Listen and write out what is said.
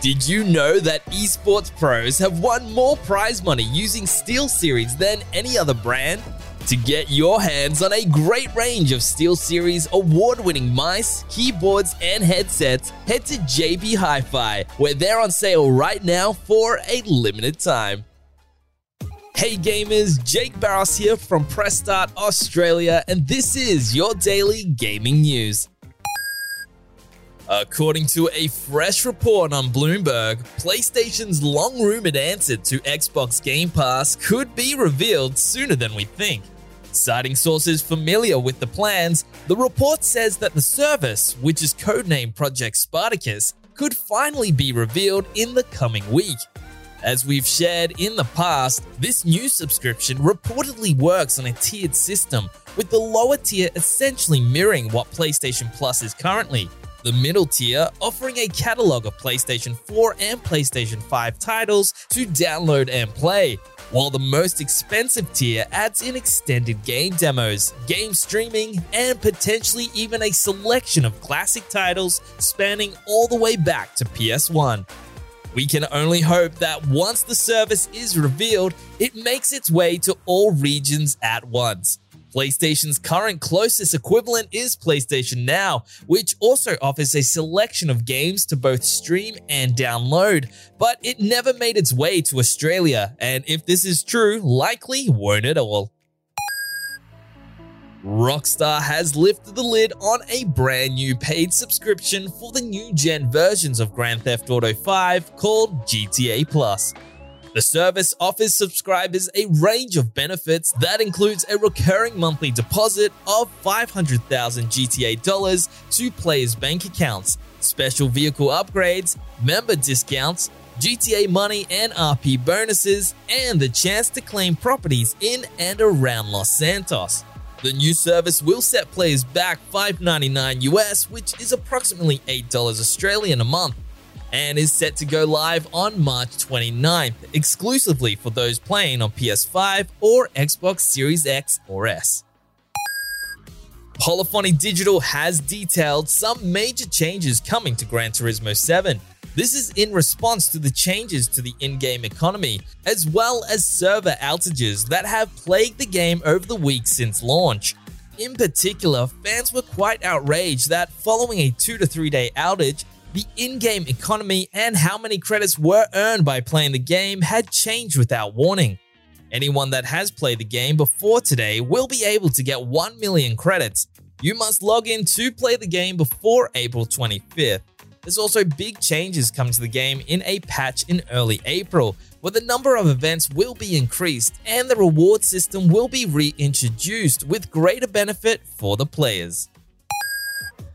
Did you know that esports pros have won more prize money using SteelSeries than any other brand? To get your hands on a great range of SteelSeries award winning mice, keyboards, and headsets, head to JB Hi Fi, where they're on sale right now for a limited time. Hey gamers, Jake Barros here from Press Start Australia, and this is your daily gaming news. According to a fresh report on Bloomberg, PlayStation's long rumored answer to Xbox Game Pass could be revealed sooner than we think. Citing sources familiar with the plans, the report says that the service, which is codenamed Project Spartacus, could finally be revealed in the coming week. As we've shared in the past, this new subscription reportedly works on a tiered system, with the lower tier essentially mirroring what PlayStation Plus is currently. The middle tier offering a catalog of PlayStation 4 and PlayStation 5 titles to download and play, while the most expensive tier adds in extended game demos, game streaming, and potentially even a selection of classic titles spanning all the way back to PS1. We can only hope that once the service is revealed, it makes its way to all regions at once. PlayStation's current closest equivalent is PlayStation Now, which also offers a selection of games to both stream and download, but it never made its way to Australia, and if this is true, likely won't at all. Rockstar has lifted the lid on a brand new paid subscription for the new gen versions of Grand Theft Auto 5 called GTA Plus. The service offers subscribers a range of benefits that includes a recurring monthly deposit of 500,000 GTA dollars to players' bank accounts, special vehicle upgrades, member discounts, GTA money and RP bonuses, and the chance to claim properties in and around Los Santos. The new service will set players back $5.99 US, which is approximately $8 Australian a month, and is set to go live on March 29th, exclusively for those playing on PS5 or Xbox Series X or S. Polyphony Digital has detailed some major changes coming to Gran Turismo 7. This is in response to the changes to the in game economy, as well as server outages that have plagued the game over the weeks since launch. In particular, fans were quite outraged that following a 2 to 3 day outage, the in game economy and how many credits were earned by playing the game had changed without warning. Anyone that has played the game before today will be able to get 1 million credits. You must log in to play the game before April 25th. There's also big changes coming to the game in a patch in early April, where the number of events will be increased and the reward system will be reintroduced with greater benefit for the players.